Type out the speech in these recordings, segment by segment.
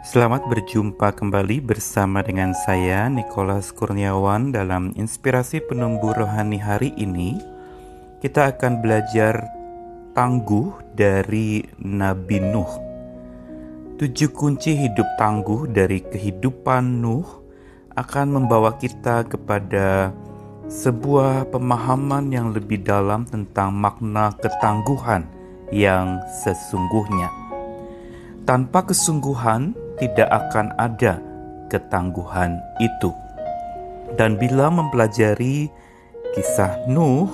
Selamat berjumpa kembali bersama dengan saya Nicholas Kurniawan dalam Inspirasi Penumbuh Rohani hari ini. Kita akan belajar tangguh dari Nabi Nuh. Tujuh kunci hidup tangguh dari kehidupan Nuh akan membawa kita kepada sebuah pemahaman yang lebih dalam tentang makna ketangguhan yang sesungguhnya. Tanpa kesungguhan, tidak akan ada ketangguhan itu. Dan bila mempelajari kisah Nuh,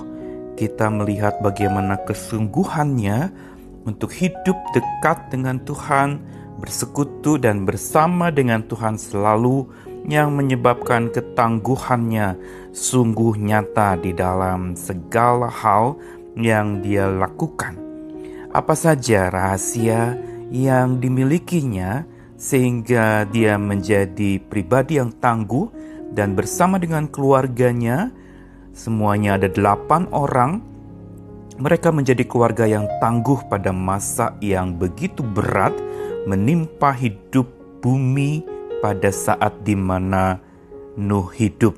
kita melihat bagaimana kesungguhannya untuk hidup dekat dengan Tuhan, bersekutu dan bersama dengan Tuhan selalu yang menyebabkan ketangguhannya sungguh nyata di dalam segala hal yang dia lakukan. Apa saja rahasia yang dimilikinya sehingga dia menjadi pribadi yang tangguh dan bersama dengan keluarganya semuanya ada delapan orang mereka menjadi keluarga yang tangguh pada masa yang begitu berat menimpa hidup bumi pada saat di mana Nuh hidup.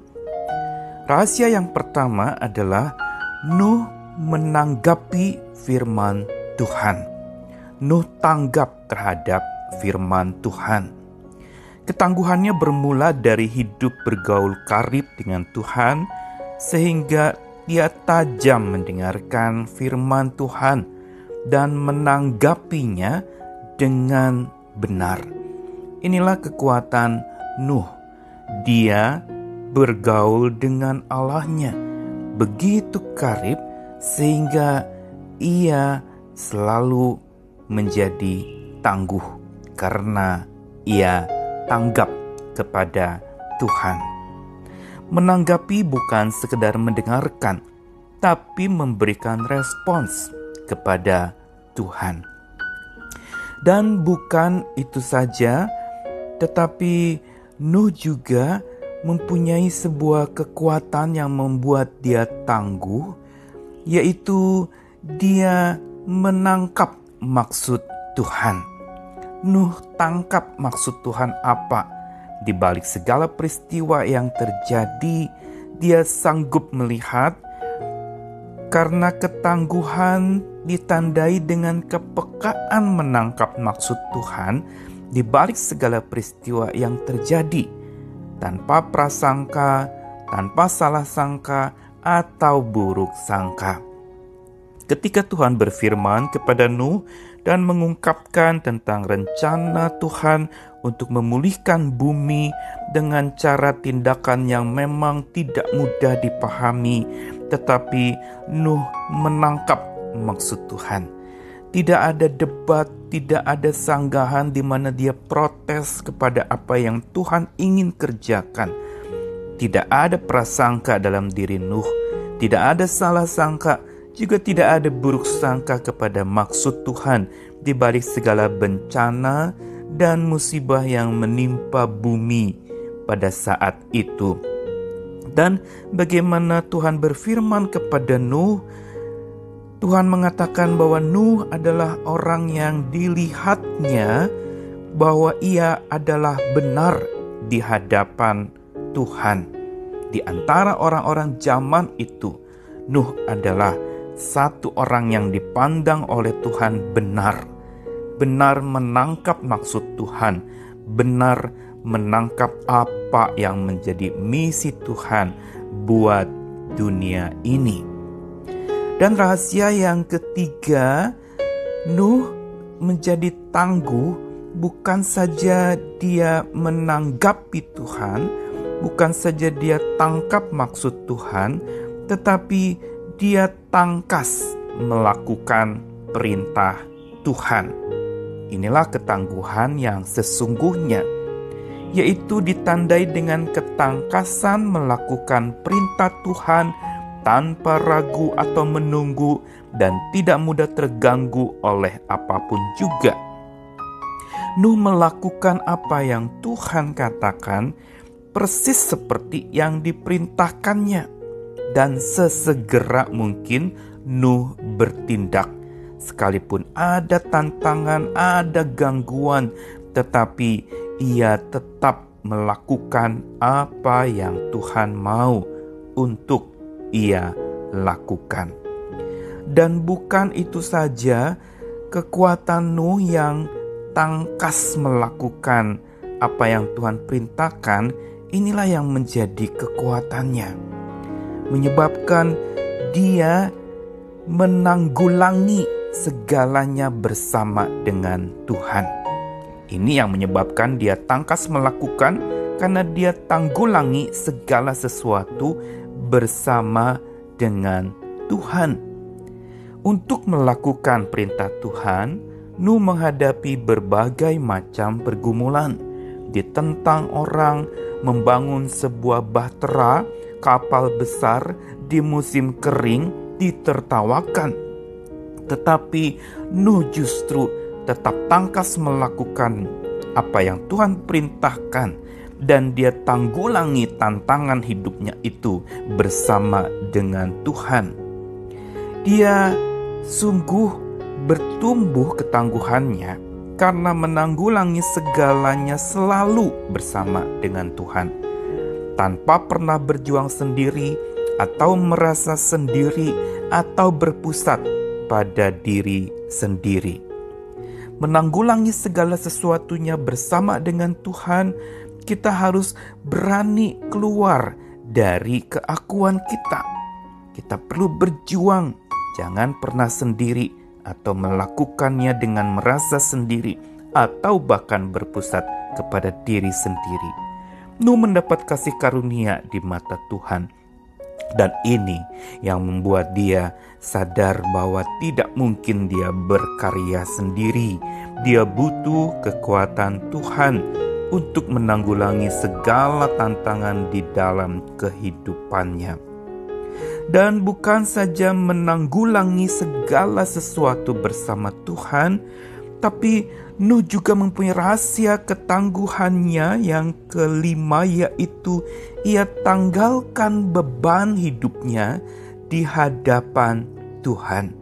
Rahasia yang pertama adalah Nuh menanggapi firman Tuhan. Nuh tanggap terhadap firman Tuhan. Ketangguhannya bermula dari hidup bergaul karib dengan Tuhan, sehingga ia tajam mendengarkan firman Tuhan dan menanggapinya dengan benar. Inilah kekuatan Nuh. Dia bergaul dengan Allahnya begitu karib sehingga ia selalu menjadi tangguh karena ia tanggap kepada Tuhan. Menanggapi bukan sekedar mendengarkan, tapi memberikan respons kepada Tuhan. Dan bukan itu saja, tetapi Nuh juga mempunyai sebuah kekuatan yang membuat dia tangguh, yaitu dia menangkap maksud Tuhan. Nuh tangkap maksud Tuhan apa di balik segala peristiwa yang terjadi. Dia sanggup melihat karena ketangguhan ditandai dengan kepekaan menangkap maksud Tuhan di balik segala peristiwa yang terjadi tanpa prasangka, tanpa salah sangka, atau buruk sangka. Ketika Tuhan berfirman kepada Nuh dan mengungkapkan tentang rencana Tuhan untuk memulihkan bumi dengan cara tindakan yang memang tidak mudah dipahami, tetapi Nuh menangkap maksud Tuhan. Tidak ada debat, tidak ada sanggahan di mana dia protes kepada apa yang Tuhan ingin kerjakan. Tidak ada prasangka dalam diri Nuh, tidak ada salah sangka juga tidak ada buruk sangka kepada maksud Tuhan di balik segala bencana dan musibah yang menimpa bumi pada saat itu. Dan bagaimana Tuhan berfirman kepada Nuh, Tuhan mengatakan bahwa Nuh adalah orang yang dilihatnya bahwa ia adalah benar di hadapan Tuhan. Di antara orang-orang zaman itu, Nuh adalah satu orang yang dipandang oleh Tuhan benar, benar menangkap maksud Tuhan, benar menangkap apa yang menjadi misi Tuhan buat dunia ini. Dan rahasia yang ketiga, Nuh menjadi tangguh. Bukan saja dia menanggapi Tuhan, bukan saja dia tangkap maksud Tuhan, tetapi dia tangkas melakukan perintah Tuhan. Inilah ketangguhan yang sesungguhnya, yaitu ditandai dengan ketangkasan melakukan perintah Tuhan tanpa ragu atau menunggu dan tidak mudah terganggu oleh apa pun juga. Nuh melakukan apa yang Tuhan katakan persis seperti yang diperintahkannya dan sesegera mungkin Nuh bertindak. Sekalipun ada tantangan, ada gangguan, tetapi ia tetap melakukan apa yang Tuhan mau untuk ia lakukan. Dan bukan itu saja, kekuatan Nuh yang tangkas melakukan apa yang Tuhan perintahkan, inilah yang menjadi kekuatannya, menyebabkan dia menanggulangi segalanya bersama dengan Tuhan. Ini yang menyebabkan dia tangkas melakukan karena dia tanggulangi segala sesuatu bersama dengan Tuhan. Untuk melakukan perintah Tuhan, Nuh menghadapi berbagai macam pergumulan. Ditentang orang membangun sebuah bahtera, kapal besar di musim kering ditertawakan. Tetapi Nuh justru tetap tangkas melakukan apa yang Tuhan perintahkan dan dia tanggulangi tantangan hidupnya itu bersama dengan Tuhan. Dia sungguh bertumbuh ketangguhannya karena menanggulangi segalanya selalu bersama dengan Tuhan, tanpa pernah berjuang sendiri atau merasa sendiri atau berpusat pada diri sendiri. Menanggulangi segala sesuatunya bersama dengan Tuhan, kita harus berani keluar dari keakuan kita. Kita perlu berjuang Jangan pernah sendiri atau melakukannya dengan merasa sendiri atau bahkan berpusat kepada diri sendiri. Nuh mendapat kasih karunia di mata Tuhan. Dan ini yang membuat dia sadar bahwa tidak mungkin dia berkarya sendiri. Dia butuh kekuatan Tuhan untuk menanggulangi segala tantangan di dalam kehidupannya dan bukan saja menanggulangi segala sesuatu bersama Tuhan, tapi Nuh juga mempunyai rahasia ketangguhannya yang kelima yaitu ia tanggalkan beban hidupnya di hadapan Tuhan.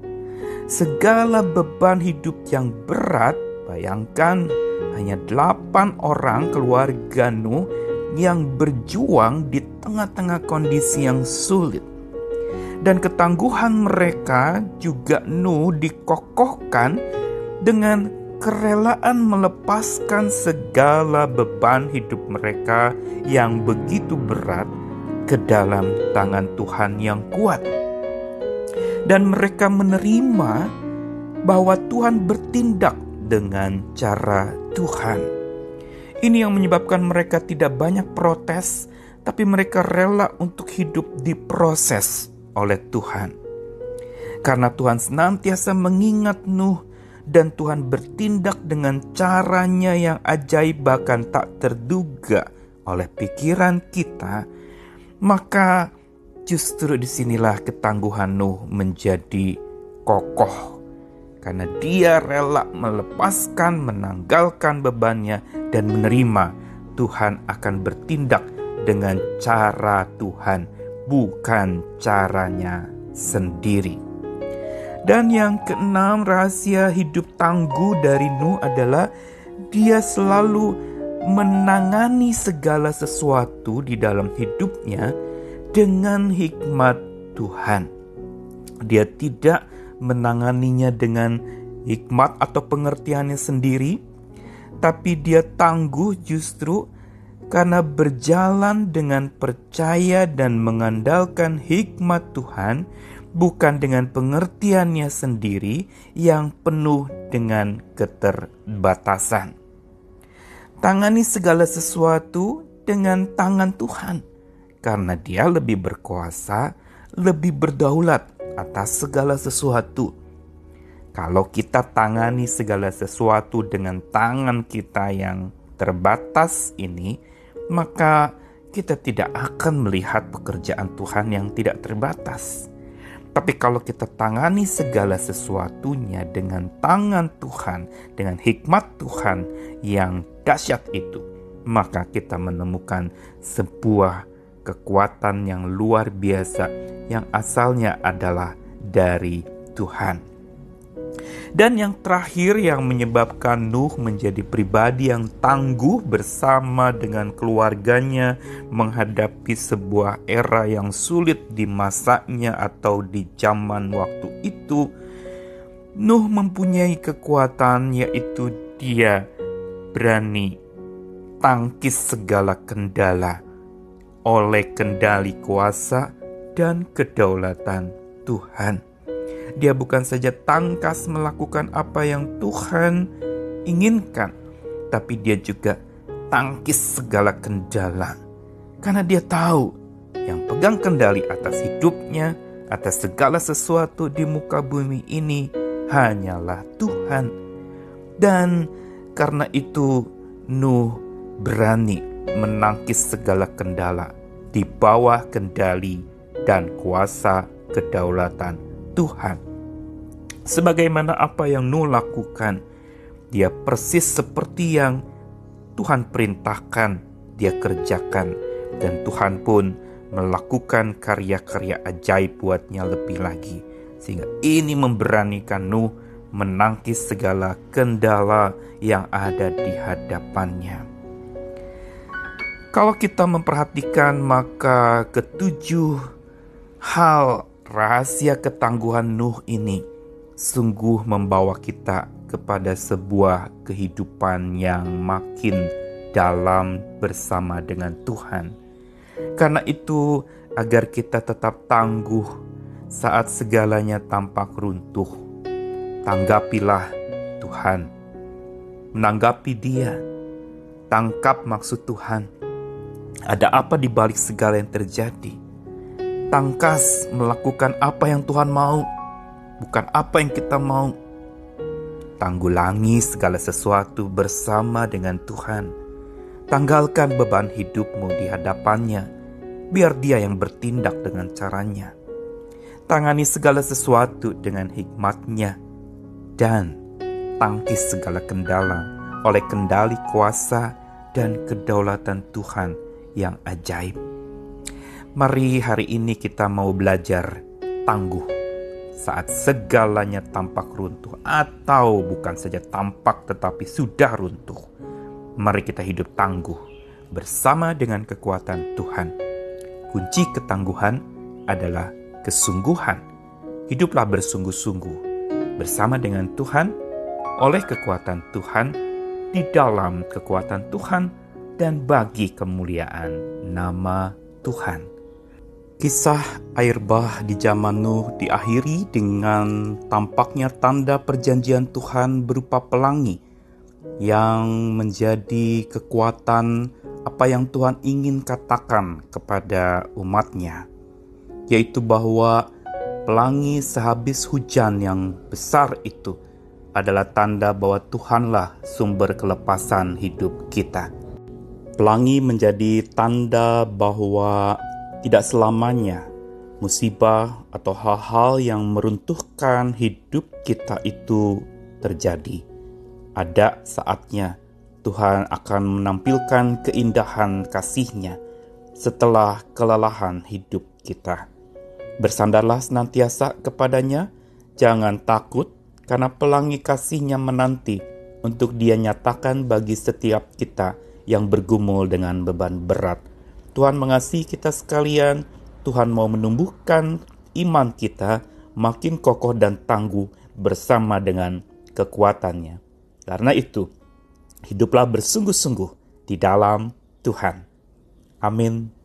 Segala beban hidup yang berat, bayangkan hanya delapan orang keluarga Nuh yang berjuang di tengah-tengah kondisi yang sulit dan ketangguhan mereka juga Nuh dikokohkan dengan kerelaan melepaskan segala beban hidup mereka yang begitu berat ke dalam tangan Tuhan yang kuat. Dan mereka menerima bahwa Tuhan bertindak dengan cara Tuhan. Ini yang menyebabkan mereka tidak banyak protes, tapi mereka rela untuk hidup di proses oleh Tuhan. Karena Tuhan senantiasa mengingat Nuh dan Tuhan bertindak dengan caranya yang ajaib bahkan tak terduga oleh pikiran kita, maka justru di sinilah ketangguhan Nuh menjadi kokoh. Karena dia rela melepaskan, menanggalkan bebannya dan menerima Tuhan akan bertindak dengan cara Tuhan bukan caranya sendiri. Dan yang keenam, rahasia hidup tangguh dari Nuh adalah dia selalu menangani segala sesuatu di dalam hidupnya dengan hikmat Tuhan. Dia tidak menanganinya dengan hikmat atau pengertiannya sendiri, tapi dia tangguh justru karena berjalan dengan percaya dan mengandalkan hikmat Tuhan, bukan dengan pengertiannya sendiri yang penuh dengan keterbatasan. Tangani segala sesuatu dengan tangan Tuhan, karena Dia lebih berkuasa, lebih berdaulat atas segala sesuatu. Kalau kita tangani segala sesuatu dengan tangan kita yang terbatas ini, maka kita tidak akan melihat pekerjaan Tuhan yang tidak terbatas. Tapi kalau kita tangani segala sesuatunya dengan tangan Tuhan, dengan hikmat Tuhan yang dahsyat itu, maka kita menemukan sebuah kekuatan yang luar biasa yang asalnya adalah dari Tuhan. Dan yang terakhir yang menyebabkan Nuh menjadi pribadi yang tangguh bersama dengan keluarganya menghadapi sebuah era yang sulit di masanya atau di zaman waktu itu. Nuh mempunyai kekuatan yaitu dia berani tangkis segala kendala oleh kendali kuasa dan kedaulatan Tuhan. Dia bukan saja tangkas melakukan apa yang Tuhan inginkan, tapi dia juga tangkis segala kendala. Karena dia tahu yang pegang kendali atas hidupnya, atas segala sesuatu di muka bumi ini hanyalah Tuhan. Dan karena itu Nuh berani menangkis segala kendala di bawah kendali dan kuasa kedaulatan Tuhan. Sebagaimana apa yang Nuh lakukan, dia persis seperti yang Tuhan perintahkan, dia kerjakan, dan Tuhan pun melakukan karya-karya ajaib buatnya lebih lagi. Sehingga ini memberanikan Nuh menangkis segala kendala yang ada di hadapannya. Kalau kita memperhatikan maka ketujuh hal Rahasia ketangguhan Nuh ini sungguh membawa kita kepada sebuah kehidupan yang makin dalam bersama dengan Tuhan. Karena itu, agar kita tetap tangguh saat segalanya tampak runtuh, tanggapilah Tuhan, menanggapi Dia, tangkap maksud Tuhan. Ada apa di balik segala yang terjadi? Tangkas melakukan apa yang Tuhan mau, bukan apa yang kita mau. Tanggulangi segala sesuatu bersama dengan Tuhan. Tanggalkan beban hidupmu di hadapannya, biar Dia yang bertindak dengan caranya. Tangani segala sesuatu dengan hikmatnya, dan tangkis segala kendala oleh kendali kuasa dan kedaulatan Tuhan yang ajaib. Mari hari ini kita mau belajar tangguh saat segalanya tampak runtuh atau bukan saja tampak tetapi sudah runtuh. Mari kita hidup tangguh bersama dengan kekuatan Tuhan. Kunci ketangguhan adalah kesungguhan. Hiduplah bersungguh-sungguh bersama dengan Tuhan oleh kekuatan Tuhan di dalam kekuatan Tuhan dan bagi kemuliaan nama Tuhan. Kisah air bah di zaman Nuh diakhiri dengan tampaknya tanda perjanjian Tuhan berupa pelangi yang menjadi kekuatan apa yang Tuhan ingin katakan kepada umatnya, yaitu bahwa pelangi sehabis hujan yang besar itu adalah tanda bahwa Tuhanlah sumber kelepasan hidup kita. Pelangi menjadi tanda bahwa tidak selamanya musibah atau hal-hal yang meruntuhkan hidup kita itu terjadi. Ada saatnya Tuhan akan menampilkan keindahan kasih-Nya setelah kelelahan hidup kita. Bersandarlah senantiasa kepadanya, jangan takut karena pelangi kasih-Nya menanti untuk dia nyatakan bagi setiap kita yang bergumul dengan beban berat Tuhan mengasihi kita sekalian, Tuhan mau menumbuhkan iman kita makin kokoh dan tangguh bersama dengan kekuatannya. Karena itu, hiduplah bersungguh-sungguh di dalam Tuhan. Amin.